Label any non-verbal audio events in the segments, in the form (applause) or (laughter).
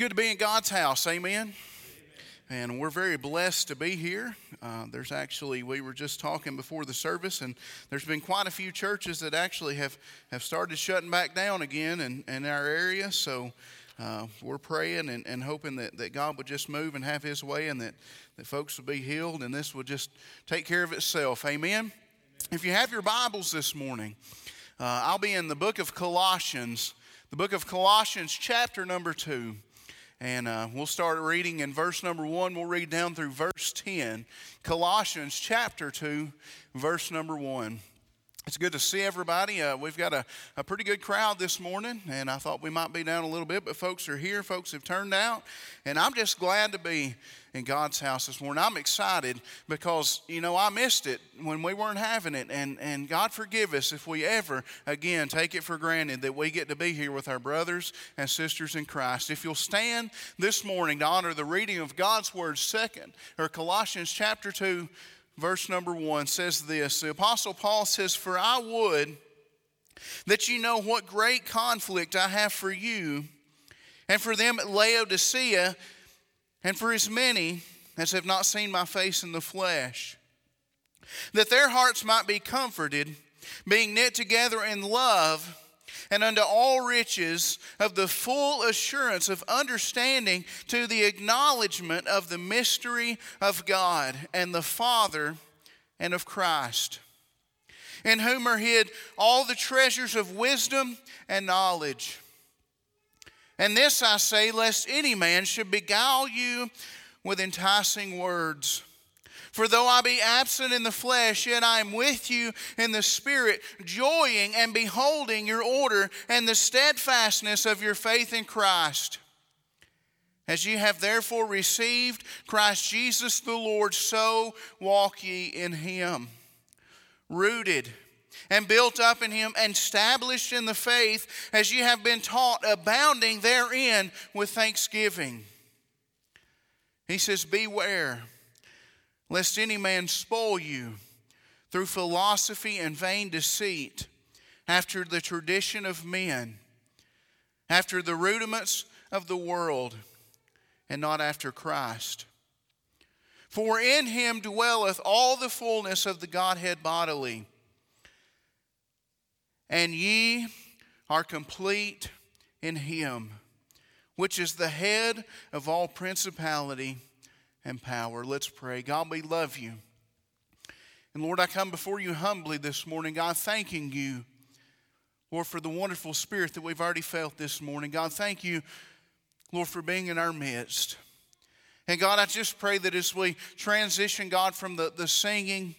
good to be in God's house. Amen. And we're very blessed to be here. Uh, there's actually, we were just talking before the service, and there's been quite a few churches that actually have, have started shutting back down again in, in our area. So uh, we're praying and, and hoping that, that God would just move and have His way and that, that folks would be healed and this would just take care of itself. Amen. Amen. If you have your Bibles this morning, uh, I'll be in the book of Colossians, the book of Colossians, chapter number two. And uh, we'll start reading in verse number one. We'll read down through verse 10. Colossians chapter 2, verse number 1. It's good to see everybody. Uh, we've got a, a pretty good crowd this morning, and I thought we might be down a little bit, but folks are here. Folks have turned out, and I'm just glad to be in God's house this morning. I'm excited because, you know, I missed it when we weren't having it. And, and God forgive us if we ever, again, take it for granted that we get to be here with our brothers and sisters in Christ. If you'll stand this morning to honor the reading of God's Word, second, or Colossians chapter 2, verse number 1 says this The Apostle Paul says, For I would that you know what great conflict I have for you and for them at Laodicea and for as many as have not seen my face in the flesh, that their hearts might be comforted, being knit together in love, and unto all riches of the full assurance of understanding to the acknowledgement of the mystery of God and the Father and of Christ, in whom are hid all the treasures of wisdom and knowledge. And this I say, lest any man should beguile you with enticing words. For though I be absent in the flesh, yet I am with you in the spirit, joying and beholding your order and the steadfastness of your faith in Christ. As ye have therefore received Christ Jesus the Lord, so walk ye in him, rooted and built up in him and established in the faith as ye have been taught, abounding therein with thanksgiving. He says, Beware lest any man spoil you through philosophy and vain deceit, after the tradition of men, after the rudiments of the world, and not after Christ. For in him dwelleth all the fullness of the Godhead bodily and ye are complete in him, which is the head of all principality and power. Let's pray. God, we love you. And Lord, I come before you humbly this morning, God, thanking you, Lord, for the wonderful spirit that we've already felt this morning. God, thank you, Lord, for being in our midst. And God, I just pray that as we transition, God, from the, the singing,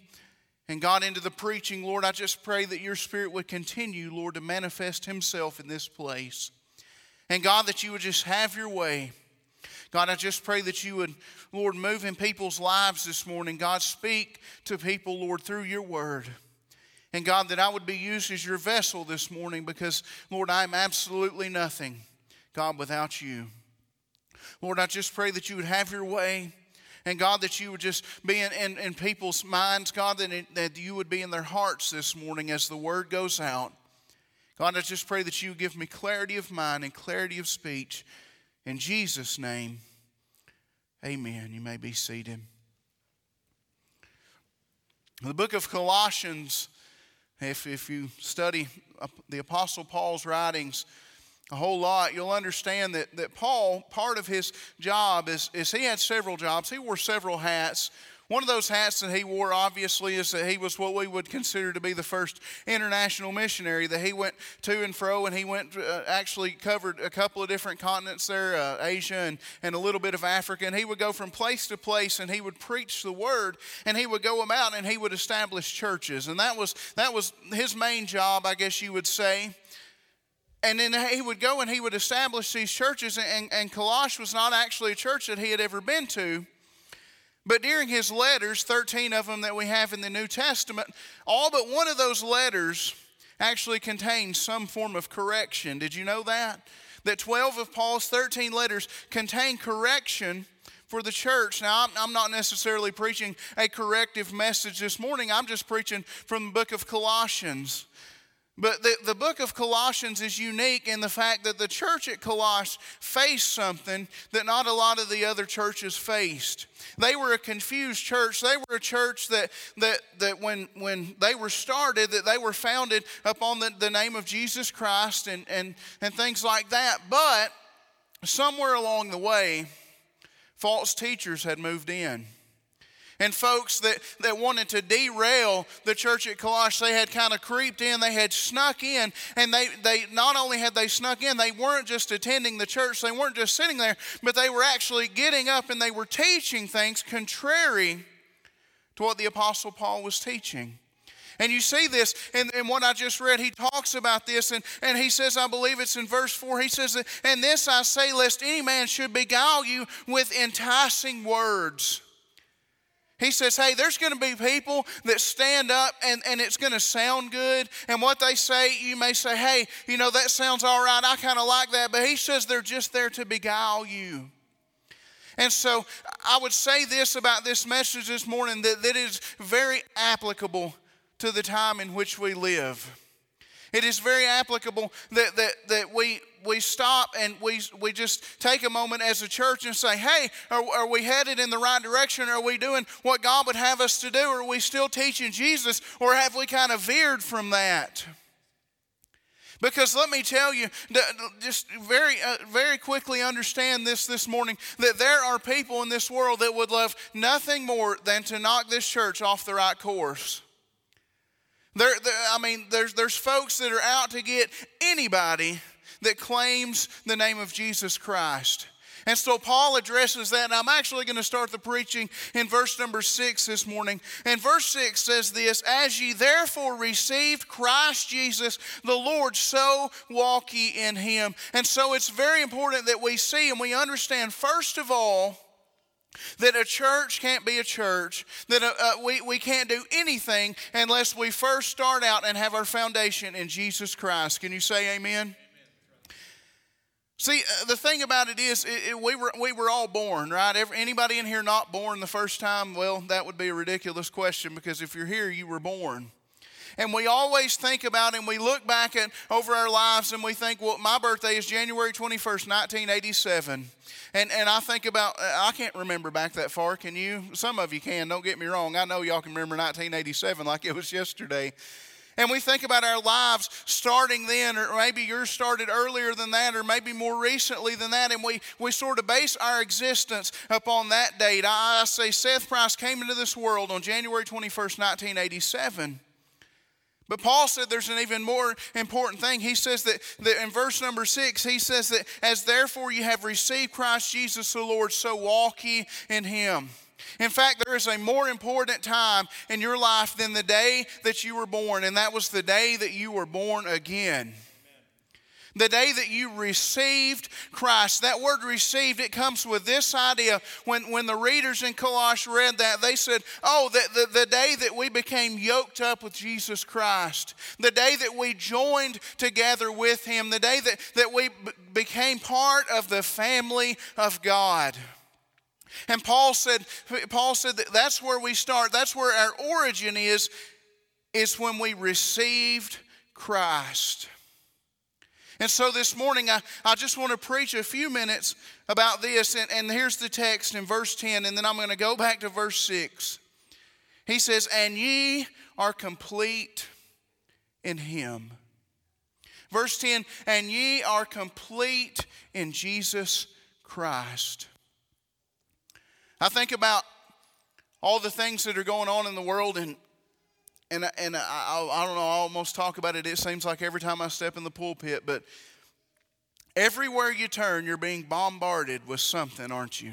and God, into the preaching, Lord, I just pray that your Spirit would continue, Lord, to manifest Himself in this place. And God, that you would just have your way. God, I just pray that you would, Lord, move in people's lives this morning. God, speak to people, Lord, through your word. And God, that I would be used as your vessel this morning because, Lord, I am absolutely nothing, God, without you. Lord, I just pray that you would have your way. And God, that you would just be in, in, in people's minds, God, that, it, that you would be in their hearts this morning as the word goes out. God, I just pray that you give me clarity of mind and clarity of speech. In Jesus' name, amen. You may be seated. The book of Colossians, if, if you study the Apostle Paul's writings, a whole lot, you'll understand that, that Paul, part of his job is, is he had several jobs. He wore several hats. One of those hats that he wore, obviously, is that he was what we would consider to be the first international missionary. That he went to and fro, and he went uh, actually covered a couple of different continents there, uh, Asia and, and a little bit of Africa. And he would go from place to place, and he would preach the word, and he would go about and he would establish churches. And that was that was his main job, I guess you would say. And then he would go and he would establish these churches, and, and Colosse was not actually a church that he had ever been to. But during his letters, 13 of them that we have in the New Testament, all but one of those letters actually contains some form of correction. Did you know that? That 12 of Paul's 13 letters contain correction for the church. Now, I'm, I'm, not necessarily preaching a corrective message this morning, I'm just preaching from the book of Colossians. But the, the book of Colossians is unique in the fact that the church at Colossus faced something that not a lot of the other churches faced. They were a confused church. They were a church that, that, that when, when they were started, that they were founded upon the, the name of Jesus Christ and, and, and things like that. But somewhere along the way, false teachers had moved in and folks that, that wanted to derail the church at Colossae, they had kind of creeped in, they had snuck in, and they, they not only had they snuck in, they weren't just attending the church, they weren't just sitting there, but they were actually getting up and they were teaching things contrary to what the Apostle Paul was teaching. And you see this in, in, what I just read. He talks about this, and, and he says, I believe it's in verse 4. He says, And this I say, lest any man should beguile you with enticing words. He says, hey, there's going to be people that stand up and, and it's going to sound good. And what they say, you may say, hey, you know, that sounds all right. I kind of like that. But he says they're just there to beguile you. And so I would say this about this message this morning that, that is very applicable to the time in which we live. It is very applicable that, that, that we, we stop and we, we just take a moment as a church and say, hey, are, are we headed in the right direction? Are we doing what God would have us to do? Are we still teaching Jesus? Or have we kind of veered from that? Because let me tell you, just very, uh, very quickly understand this this morning that there are people in this world that would love nothing more than to knock this church off the right course. There, there, I mean, there's, there's folks that are out to get anybody that claims the name of Jesus Christ. And so Paul addresses that, and I'm actually going to start the preaching in verse number six this morning. And verse six says this As ye therefore received Christ Jesus the Lord, so walk ye in him. And so it's very important that we see and we understand, first of all, that a church can't be a church, that uh, uh, we, we can't do anything unless we first start out and have our foundation in Jesus Christ. Can you say amen? See, uh, the thing about it is, it, it, we, were, we were all born, right? Every, anybody in here not born the first time? Well, that would be a ridiculous question because if you're here, you were born. And we always think about and we look back at over our lives and we think, well, my birthday is January 21st, 1987. And, and I think about, I can't remember back that far. Can you? Some of you can, don't get me wrong. I know y'all can remember 1987 like it was yesterday. And we think about our lives starting then, or maybe yours started earlier than that, or maybe more recently than that, and we, we sort of base our existence upon that date. I, I say Seth Price came into this world on January 21st, 1987. But Paul said there's an even more important thing. He says that, that in verse number six, he says that as therefore you have received Christ Jesus the Lord, so walk ye in him. In fact, there is a more important time in your life than the day that you were born, and that was the day that you were born again. The day that you received Christ. That word received, it comes with this idea. When, when the readers in Colossians read that, they said, Oh, the, the, the day that we became yoked up with Jesus Christ, the day that we joined together with Him, the day that, that we b- became part of the family of God. And Paul said, Paul said that that's where we start. That's where our origin is, is when we received Christ. And so this morning, I, I just want to preach a few minutes about this. And, and here's the text in verse 10, and then I'm going to go back to verse 6. He says, And ye are complete in him. Verse 10, And ye are complete in Jesus Christ. I think about all the things that are going on in the world, and and and I, I don't know. I almost talk about it. It seems like every time I step in the pulpit, but everywhere you turn, you're being bombarded with something, aren't you?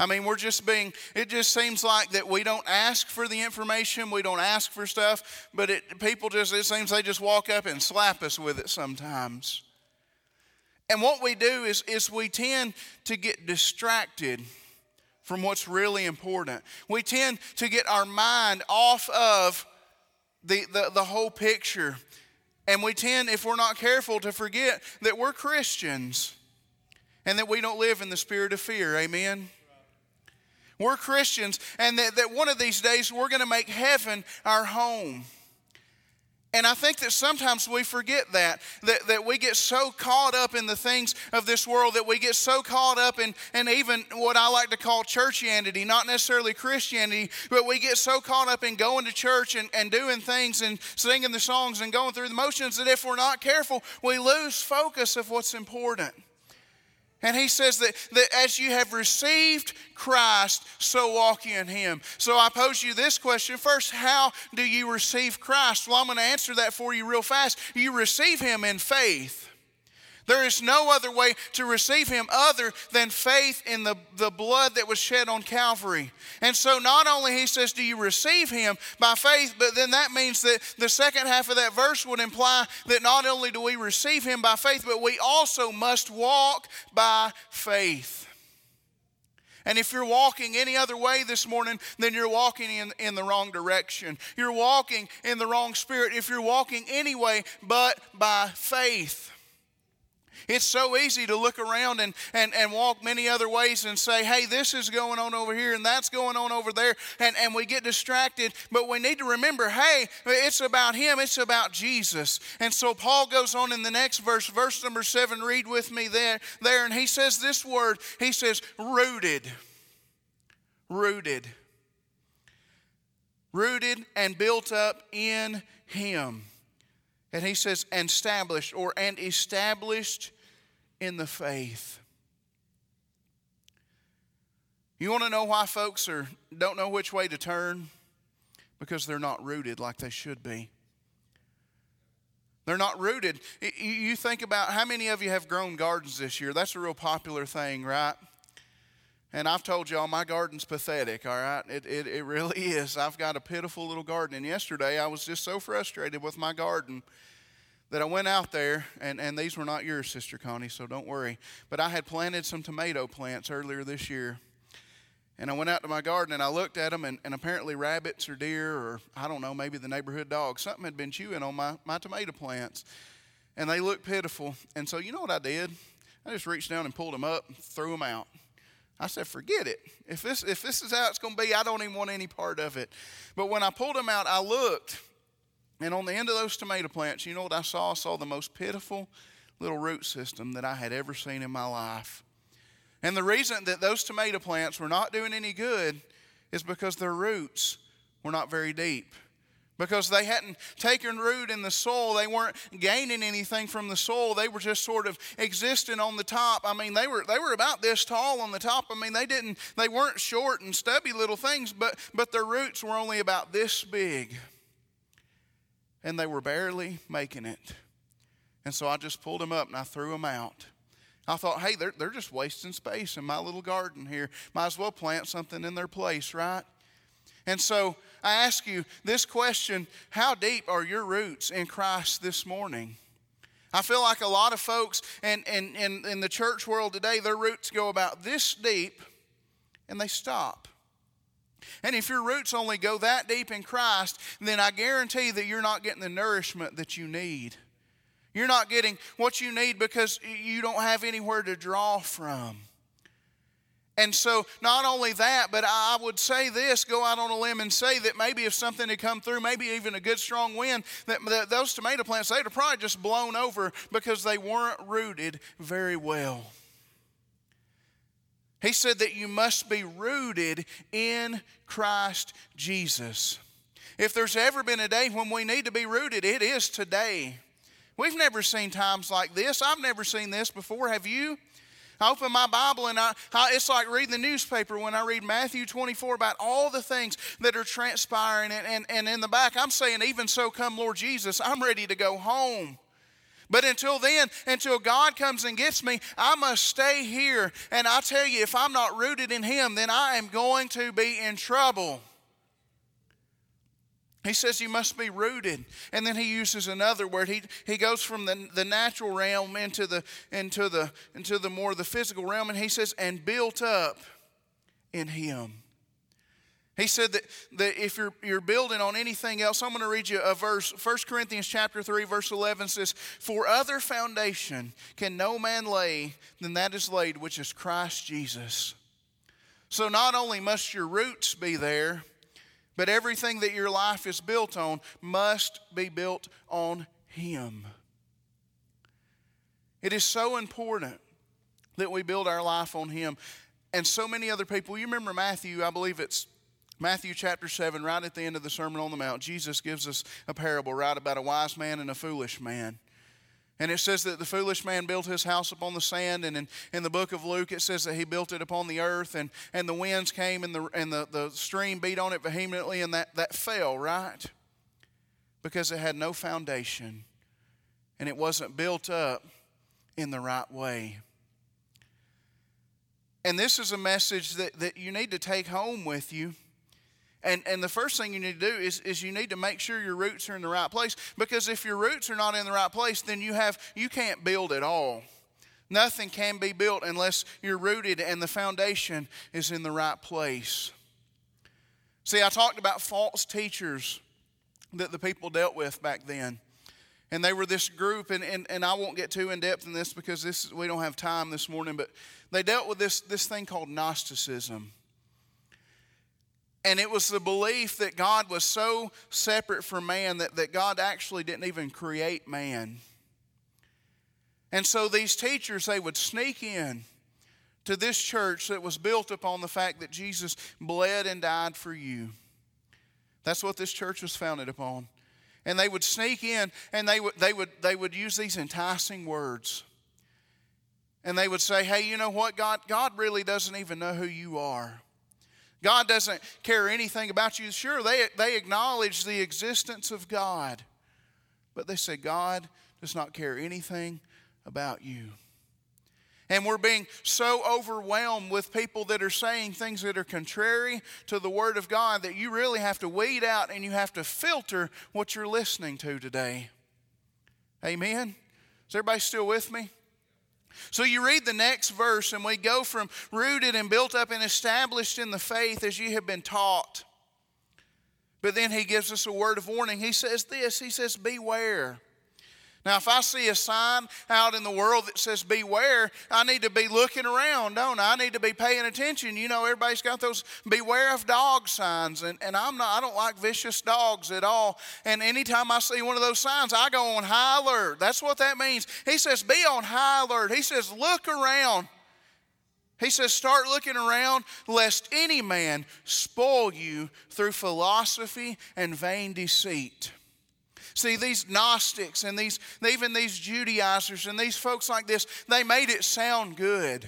I mean, we're just being, it just seems like that we don't ask for the information, we don't ask for stuff, but it, people just, it seems they just walk up and slap us with it sometimes. And what we do is, is we tend to get distracted from what's really important. We tend to get our mind off of the, the, the whole picture. And we tend, if we're not careful, to forget that we're Christians and that we don't live in the spirit of fear. Amen? We're Christians, and that, that one of these days we're going to make heaven our home. And I think that sometimes we forget that, that, that we get so caught up in the things of this world, that we get so caught up in, in even what I like to call churchianity, not necessarily Christianity, but we get so caught up in going to church and, and doing things and singing the songs and going through the motions that if we're not careful, we lose focus of what's important. And he says that, that as you have received Christ, so walk in him. So I pose you this question first How do you receive Christ? Well, I'm going to answer that for you real fast. You receive him in faith. There is no other way to receive him other than faith in the, the blood that was shed on Calvary. And so, not only he says, Do you receive him by faith, but then that means that the second half of that verse would imply that not only do we receive him by faith, but we also must walk by faith. And if you're walking any other way this morning, then you're walking in, in the wrong direction. You're walking in the wrong spirit if you're walking anyway but by faith. It's so easy to look around and, and, and walk many other ways and say, hey, this is going on over here and that's going on over there. And, and we get distracted. But we need to remember, hey, it's about Him, it's about Jesus. And so Paul goes on in the next verse, verse number seven, read with me there, there. And he says this word, he says, rooted. Rooted. Rooted and built up in Him. And he says, and established or and established in the faith. You want to know why folks are, don't know which way to turn? Because they're not rooted like they should be. They're not rooted. You think about how many of you have grown gardens this year? That's a real popular thing, right? And I've told y'all my garden's pathetic, all right? It, it, it really (laughs) is. I've got a pitiful little garden. And yesterday I was just so frustrated with my garden that I went out there, and, and these were not yours, Sister Connie, so don't worry. But I had planted some tomato plants earlier this year. And I went out to my garden and I looked at them, and, and apparently rabbits or deer, or I don't know, maybe the neighborhood dog, something had been chewing on my, my tomato plants. And they looked pitiful. And so, you know what I did? I just reached down and pulled them up threw them out. I said, forget it. If this, if this is how it's going to be, I don't even want any part of it. But when I pulled them out, I looked and on the end of those tomato plants, you know what I saw? I saw the most pitiful little root system that I had ever seen in my life. And the reason that those tomato plants were not doing any good is because their roots were not very deep. Because they hadn't taken root in the soil, they weren't gaining anything from the soil. They were just sort of existing on the top. I mean, they were they were about this tall on the top. I mean, they didn't they weren't short and stubby little things, but but their roots were only about this big and they were barely making it. And so I just pulled them up and I threw them out. I thought, hey, they're, they're just wasting space in my little garden here. Might as well plant something in their place, right? And so I ask you this question How deep are your roots in Christ this morning? I feel like a lot of folks in, in, in, in the church world today, their roots go about this deep and they stop. And if your roots only go that deep in Christ, then I guarantee that you're not getting the nourishment that you need. You're not getting what you need because you don't have anywhere to draw from. And so, not only that, but I would say this go out on a limb and say that maybe if something had come through, maybe even a good strong wind, that, that those tomato plants, they'd have probably just blown over because they weren't rooted very well. He said that you must be rooted in Christ Jesus. If there's ever been a day when we need to be rooted, it is today. We've never seen times like this. I've never seen this before. Have you? I open my Bible and I, I, it's like reading the newspaper when I read Matthew 24 about all the things that are transpiring. And, and, and in the back, I'm saying, even so, come Lord Jesus, I'm ready to go home. But until then, until God comes and gets me, I must stay here. And I tell you, if I'm not rooted in Him, then I am going to be in trouble. He says you must be rooted. And then he uses another word. He, he goes from the, the natural realm into the, into, the, into the more the physical realm. And he says, and built up in him. He said that, that if you're, you're building on anything else, I'm going to read you a verse. 1 Corinthians chapter 3, verse 11 says, For other foundation can no man lay than that is laid, which is Christ Jesus. So not only must your roots be there, But everything that your life is built on must be built on Him. It is so important that we build our life on Him. And so many other people, you remember Matthew, I believe it's Matthew chapter 7, right at the end of the Sermon on the Mount, Jesus gives us a parable, right, about a wise man and a foolish man. And it says that the foolish man built his house upon the sand. And in, in the book of Luke, it says that he built it upon the earth. And, and the winds came and, the, and the, the stream beat on it vehemently. And that, that fell, right? Because it had no foundation. And it wasn't built up in the right way. And this is a message that, that you need to take home with you and, and the first thing you need to do is, is you need to make sure your roots are in the right place. Because if your roots are not in the right place, then you have you can't build at all. Nothing can be built unless you're rooted and the foundation is in the right place. See, I talked about false teachers that the people dealt with back then. And they were this group, and, and, and I won't get too in depth in this because this we don't have time this morning, but they dealt with this, this thing called Gnosticism. And it was the belief that God was so separate from man that, that God actually didn't even create man. And so these teachers, they would sneak in to this church that was built upon the fact that Jesus bled and died for you. That's what this church was founded upon. And they would sneak in and they would, they would, they would use these enticing words. And they would say, hey, you know what? God, God really doesn't even know who you are. God doesn't care anything about you. Sure, they, they acknowledge the existence of God, but they say, God does not care anything about you. And we're being so overwhelmed with people that are saying things that are contrary to the Word of God that you really have to weed out and you have to filter what you're listening to today. Amen? Is everybody still with me? So you read the next verse, and we go from rooted and built up and established in the faith as you have been taught. But then he gives us a word of warning. He says this He says, Beware. Now, if I see a sign out in the world that says beware, I need to be looking around, don't I? I need to be paying attention. You know, everybody's got those beware of dog signs, and, and I'm not, I don't like vicious dogs at all. And anytime I see one of those signs, I go on high alert. That's what that means. He says, be on high alert. He says, look around. He says, start looking around lest any man spoil you through philosophy and vain deceit. See, these Gnostics and these, even these Judaizers and these folks like this, they made it sound good.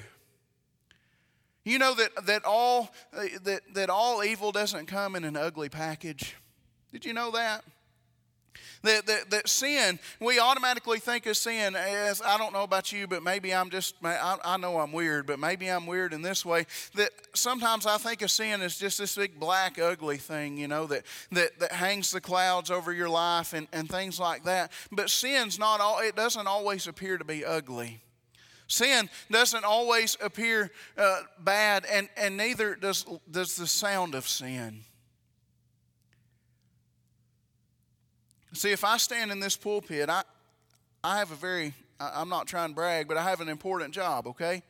You know that, that, all, that, that all evil doesn't come in an ugly package? Did you know that? That, that, that sin, we automatically think of sin as, I don't know about you, but maybe I'm just, I, I know I'm weird, but maybe I'm weird in this way. That sometimes I think of sin as just this big black, ugly thing, you know, that, that, that hangs the clouds over your life and, and things like that. But sin's not all, it doesn't always appear to be ugly. Sin doesn't always appear uh, bad, and, and neither does, does the sound of sin. See, if I stand in this pulpit, I, I have a very, I'm not trying to brag, but I have an important job, okay?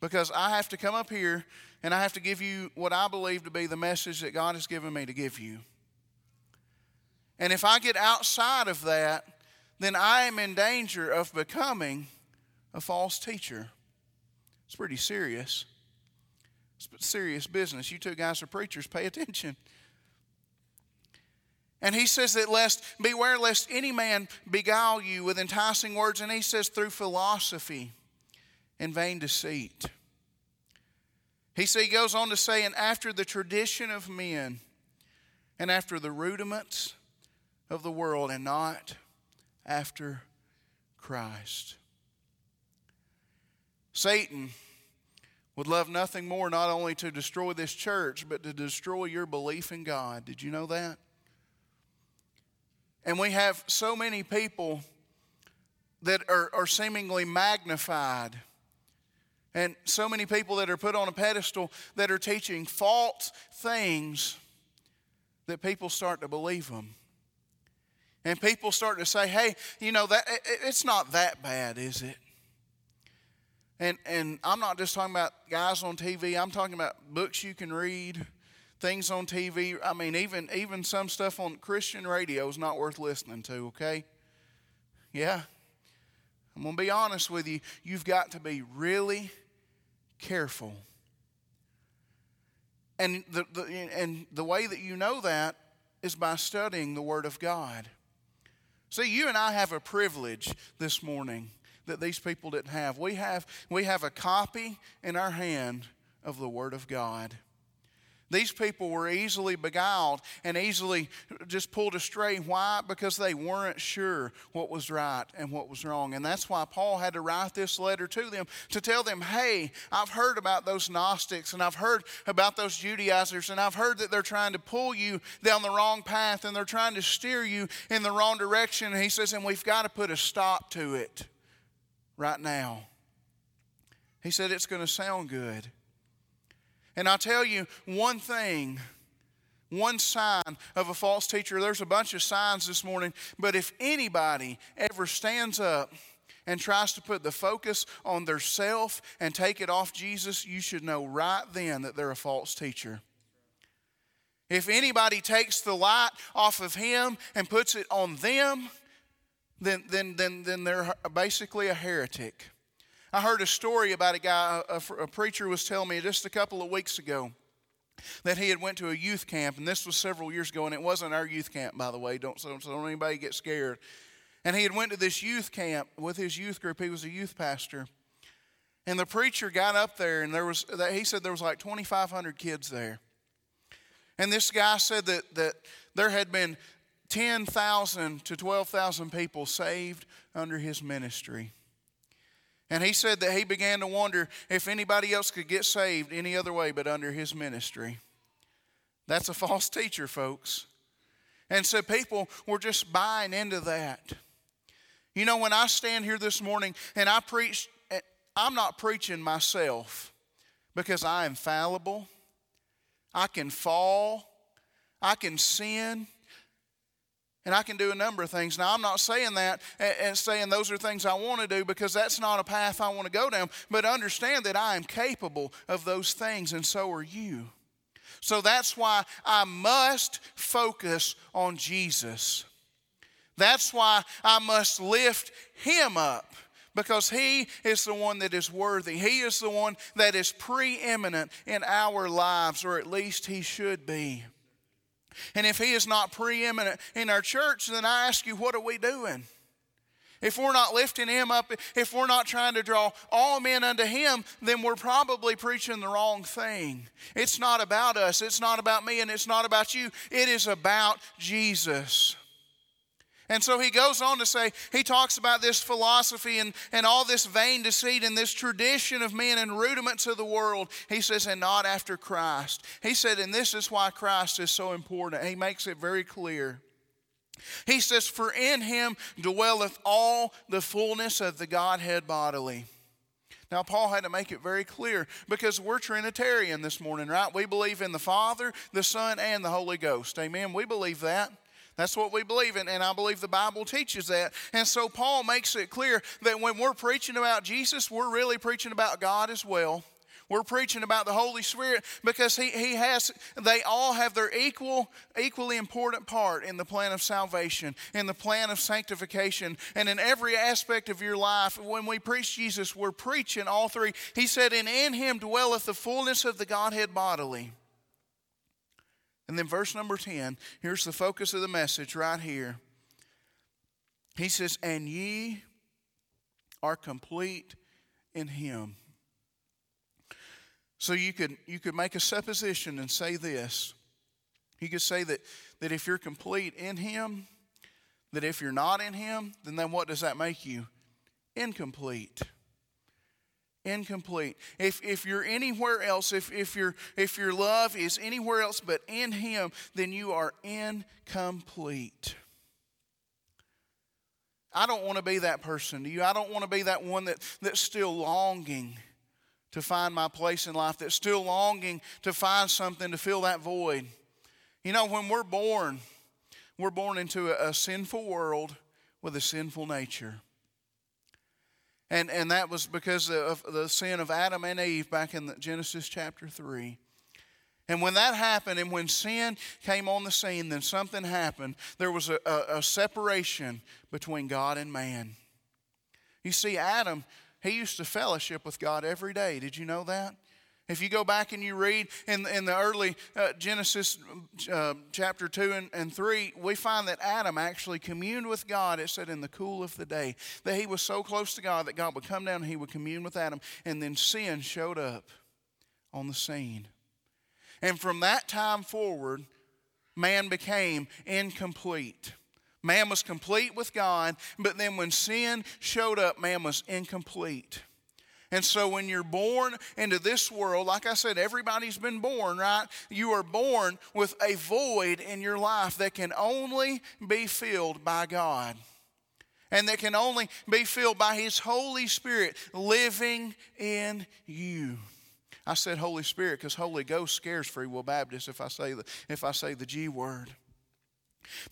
Because I have to come up here and I have to give you what I believe to be the message that God has given me to give you. And if I get outside of that, then I am in danger of becoming a false teacher. It's pretty serious. It's serious business. You two guys are preachers, pay attention. And he says that lest, beware lest any man beguile you with enticing words. And he says through philosophy and vain deceit. He, he goes on to say, and after the tradition of men and after the rudiments of the world and not after Christ. Satan would love nothing more not only to destroy this church, but to destroy your belief in God. Did you know that? And we have so many people that are, are seemingly magnified. And so many people that are put on a pedestal that are teaching false things that people start to believe them. And people start to say, hey, you know, that it's not that bad, is it? And, and I'm not just talking about guys on TV, I'm talking about books you can read things on TV. I mean, even even some stuff on Christian radio is not worth listening to. Okay, yeah. I'm gonna be honest with you. You've got to be really careful. And the, the and the way that you know that is by studying the Word of God. See, you and I have a privilege this morning that these people didn't have. We have, we have a copy in our hand of the Word of God. These people were easily beguiled and easily just pulled astray. Why? Because they weren't sure what was right and what was wrong. And that's why Paul had to write this letter to them to tell them, hey, I've heard about those Gnostics and I've heard about those Judaizers and I've heard that they're trying to pull you down the wrong path and they're trying to steer you in the wrong direction. And he says, and we've got to put a stop to it right now. He said, it's going to sound good. And I'll tell you one thing one sign of a false teacher. There's a bunch of signs this morning, but if anybody ever stands up and tries to put the focus on their self and take it off Jesus, you should know right then that they're a false teacher. If anybody takes the light off of him and puts it on them, then, then, then, then they're basically a heretic. I heard a story about a guy, a, a preacher was telling me just a couple of weeks ago that he had went to a youth camp, and this was several years ago, and it wasn't our youth camp, by the way. Don't so, don't anybody get scared. And he had went to this youth camp with his youth group. He was a youth pastor, and the preacher got up there, and there was he said there was like 2,500 kids there. And this guy said that that there had been 10,000 to 12,000 people saved under his ministry. And he said that he began to wonder if anybody else could get saved any other way but under his ministry. That's a false teacher, folks. And so people were just buying into that. You know, when I stand here this morning and I preach, eh, I'm not preaching myself because I am fallible. I can fall. I can sin and I can do a number of things. Now, I'm not saying that and saying those are things I want to do because that's not a path I want to go down, but understand that I am capable of those things, and so are you. So that's why I must focus on Jesus. That's why I must lift Him up because He is the one that is worthy. He is the one that is preeminent in our lives, or at least He should be. And if He is not preeminent in our church, then I ask you, what are we doing? If we're not lifting Him up, if we're not trying to draw all men unto Him, then we're probably preaching the wrong thing. It's not about us, it's not about me, and it's not about you. It is about Jesus. And so he goes on to say, he talks about this philosophy and, and all this vain deceit and this tradition of men and rudiments of the world. He says, and not after Christ. He said, and this is why Christ is so important. He makes it very clear. He says, For in him dwelleth all the fullness of the Godhead bodily. Now, Paul had to make it very clear because we're Trinitarian this morning, right? We believe in the Father, the Son, and the Holy Ghost. Amen. We believe that. That's what we believe in, and I believe the Bible teaches that. And so Paul makes it clear that when we're preaching about Jesus, we're really preaching about God as well. We're preaching about the Holy Spirit because he, he has, they all have their equal, equally important part in the plan of salvation, in the plan of sanctification, and in every aspect of your life. When we preach Jesus, we're preaching all three. He said, And in him dwelleth the fullness of the Godhead bodily. And then, verse number 10, here's the focus of the message right here. He says, And ye are complete in him. So you could, you could make a supposition and say this. You could say that, that if you're complete in him, that if you're not in him, then, then what does that make you? Incomplete incomplete. If, if you're anywhere else, if, if, your, if your love is anywhere else but in Him, then you are incomplete. I don't want to be that person to you. I don't want to be that one that, that's still longing to find my place in life, that's still longing to find something to fill that void. You know, when we're born, we're born into a, a sinful world with a sinful nature. And, and that was because of the sin of Adam and Eve back in Genesis chapter 3. And when that happened, and when sin came on the scene, then something happened. There was a, a, a, separation between God and man. You see, Adam, he used to fellowship with God every day. Did you know that? If you go back and you read in, in the early uh, Genesis uh, chapter 2 and, and 3, we find that Adam actually communed with God, it said, in the cool of the day. That he was so close to God that God would come down and he would commune with Adam. And then sin showed up on the scene. And from that time forward, man became incomplete. Man was complete with God, but then when sin showed up, man was incomplete. And so when you're born into this world, like I said, everybody's been born, right? You are born with a void in your life that can only be filled by God. And that can only be filled by His Holy Spirit living in you. I said Holy Spirit because Holy Ghost scares Free Will Baptist if I say the, if I say the G word.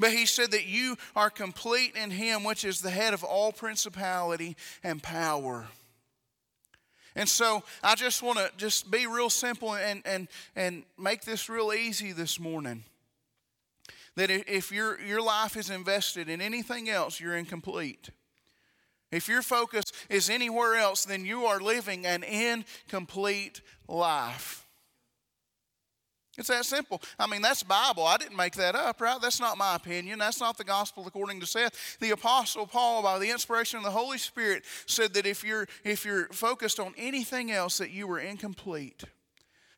But he said that you are complete in him, which is the head of all principality and power. And so I just want to just be real simple and, and, and make this real easy this morning. That if your, your life is invested in anything else, you're incomplete. If your focus is anywhere else, then you are living an incomplete life. It's that simple. I mean, that's Bible. I didn't make that up, right? That's not my opinion. That's not the gospel according to Seth. The apostle Paul, by the inspiration of the Holy Spirit, said that if you're if you're focused on anything else, that you were incomplete.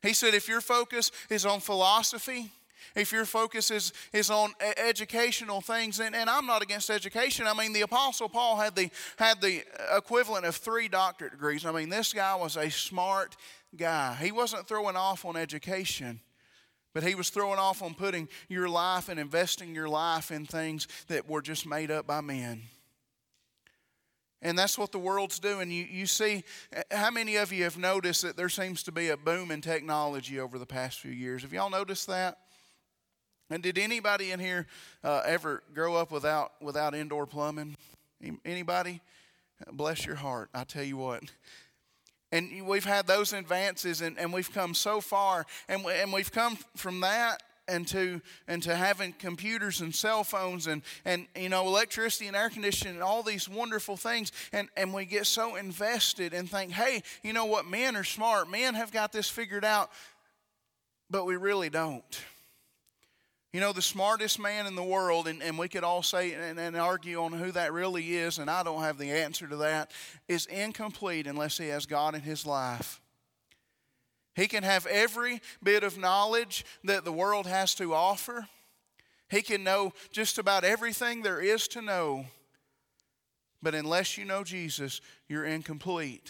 He said if your focus is on philosophy, if your focus is, is on educational things, and, and I'm not against education. I mean, the Apostle Paul had the, had the equivalent of three doctorate degrees. I mean, this guy was a smart guy. He wasn't throwing off on education. But he was throwing off on putting your life and investing your life in things that were just made up by men. And that's what the world's doing. You, you see, how many of you have noticed that there seems to be a boom in technology over the past few years? Have y'all noticed that? And did anybody in here uh, ever grow up without, without indoor plumbing? Anybody? Bless your heart. I tell you what, and we've had those advances and, and we've come so far. And, we, and we've come from that into, into having computers and cell phones and, and you know electricity and air conditioning and all these wonderful things. And, and we get so invested and think hey you know what? Men are smart. Men have got this figured out. But we really don't you know, the smartest man in the world, and, and we could all say and, and argue on who that really is, and I don't have the answer to that, is incomplete unless he has God in his life. He can have every bit of knowledge that the world has to offer. He can know just about everything there is to know. But unless you know Jesus, you're incomplete.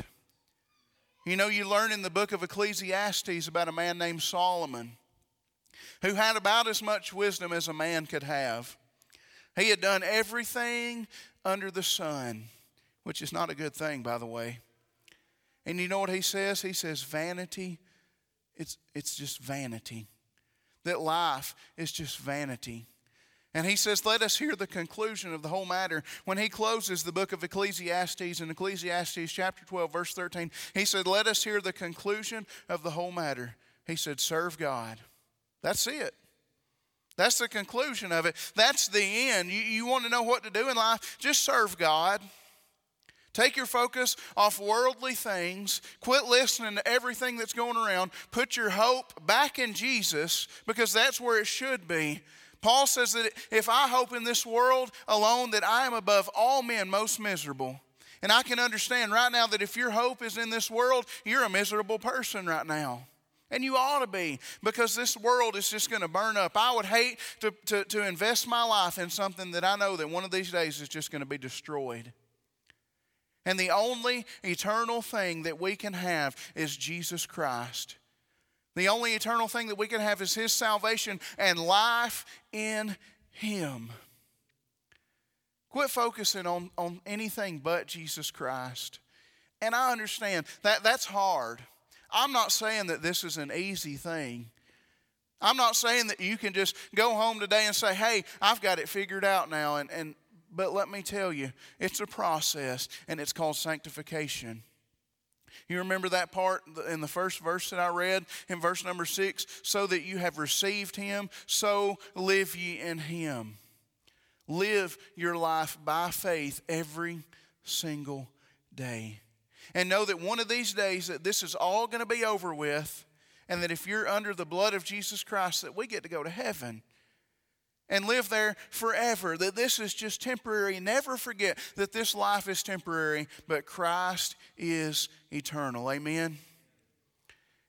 You know, you learn in the book of Ecclesiastes about a man named Solomon who had about as much wisdom as a man could have. He had done everything under the sun, which is not a good thing, by the way. And you know what he says? He says, vanity, it's, it's just vanity. That life is just vanity. And he says, Let us hear the conclusion of the whole matter. When he closes the book of Ecclesiastes in Ecclesiastes chapter 12, verse 13, he said, Let us hear the conclusion of the whole matter. He said, Serve God. That's it. That's the conclusion of it. That's the end. You, you want to know what to do in life? Just serve God. Take your focus off worldly things. Quit listening to everything that's going around. Put your hope back in Jesus because that's where it should be. Paul says that if I hope in this world alone, that I am above all men most miserable. And I can understand right now that if your hope is in this world, you're a miserable person right now. And you ought to be because this world is just going to burn up. I would hate to, to, to, invest my life in something that I know that one of these days is just going to be destroyed. And the only eternal thing that we can have is Jesus Christ. The only eternal thing that we can have is His salvation and life in Him. Quit focusing on, on anything but Jesus Christ. And I understand that that's hard. I'm not saying that this is an easy thing. I'm not saying that you can just go home today and say, hey, I've got it figured out now. And, and, but let me tell you, it's a process and it's called sanctification. You remember that part in the first verse that I read in verse number six? So that you have received him, so live ye in him. Live your life by faith every single day. And know that one of these days that this is all going to be over with and that if you're under the blood of Jesus Christ that we get to go to heaven and live there forever. That this is just temporary. Never forget that this life is temporary, but Christ is eternal. Amen.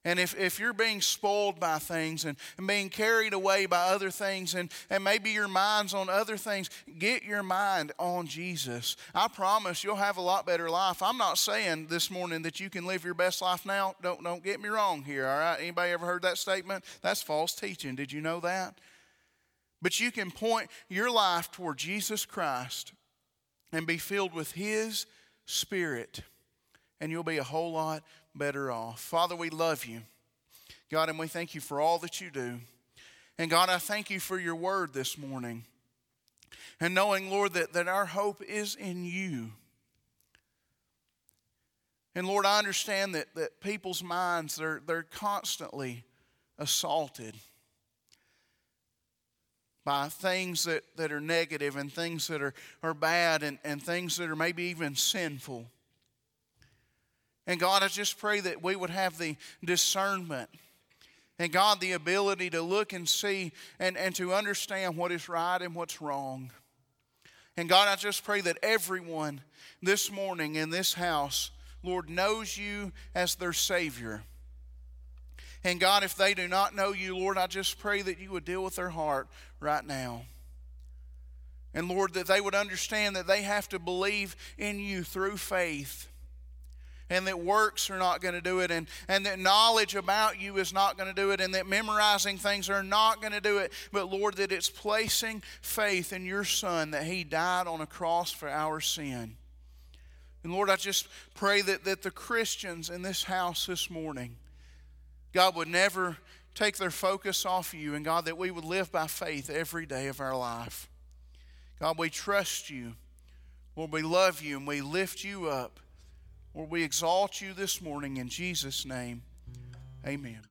And if, if you're being spoiled by things and, and being carried away by other things, and, and maybe your mind's on other things, get your mind on Jesus. I promise you'll have a lot better life. I'm not saying this morning that you can live your best life now. Don't, don't get me wrong here, all right? Anybody ever heard that statement? That's false teaching. Did you know that? But you can point your life toward Jesus Christ and be filled with His Spirit, and you'll be a whole lot better off. Father, we love you. God, and we thank you for all that you do. And God, I thank you for your word this morning. And knowing, Lord, that, that our hope is in you. And Lord, I understand that, that people's minds, they're, they're constantly assaulted by things that, that are negative and things that are, are bad and, and things that are maybe even sinful. And God, I just pray that we would have the discernment and God, the ability to look and see and, and to understand what is right and what's wrong. And God, I just pray that everyone this morning in this house, Lord, knows you as their Savior. And God, if they do not know you, Lord, I just pray that you would deal with their heart right now. And Lord, that they would understand that they have to believe in you through faith. And that works are not going to do it, and, and that knowledge about you is not going to do it, and that memorizing things are not going to do it. But Lord, that it's placing faith in your Son, that He died on a cross for our sin. And Lord, I just pray that, that the Christians in this house this morning, God would never take their focus off you, and God, that we would live by faith every day of our life. God, we trust you. Lord, we love you and we lift you up. Lord, we exalt you this morning in Jesus' name. Amen.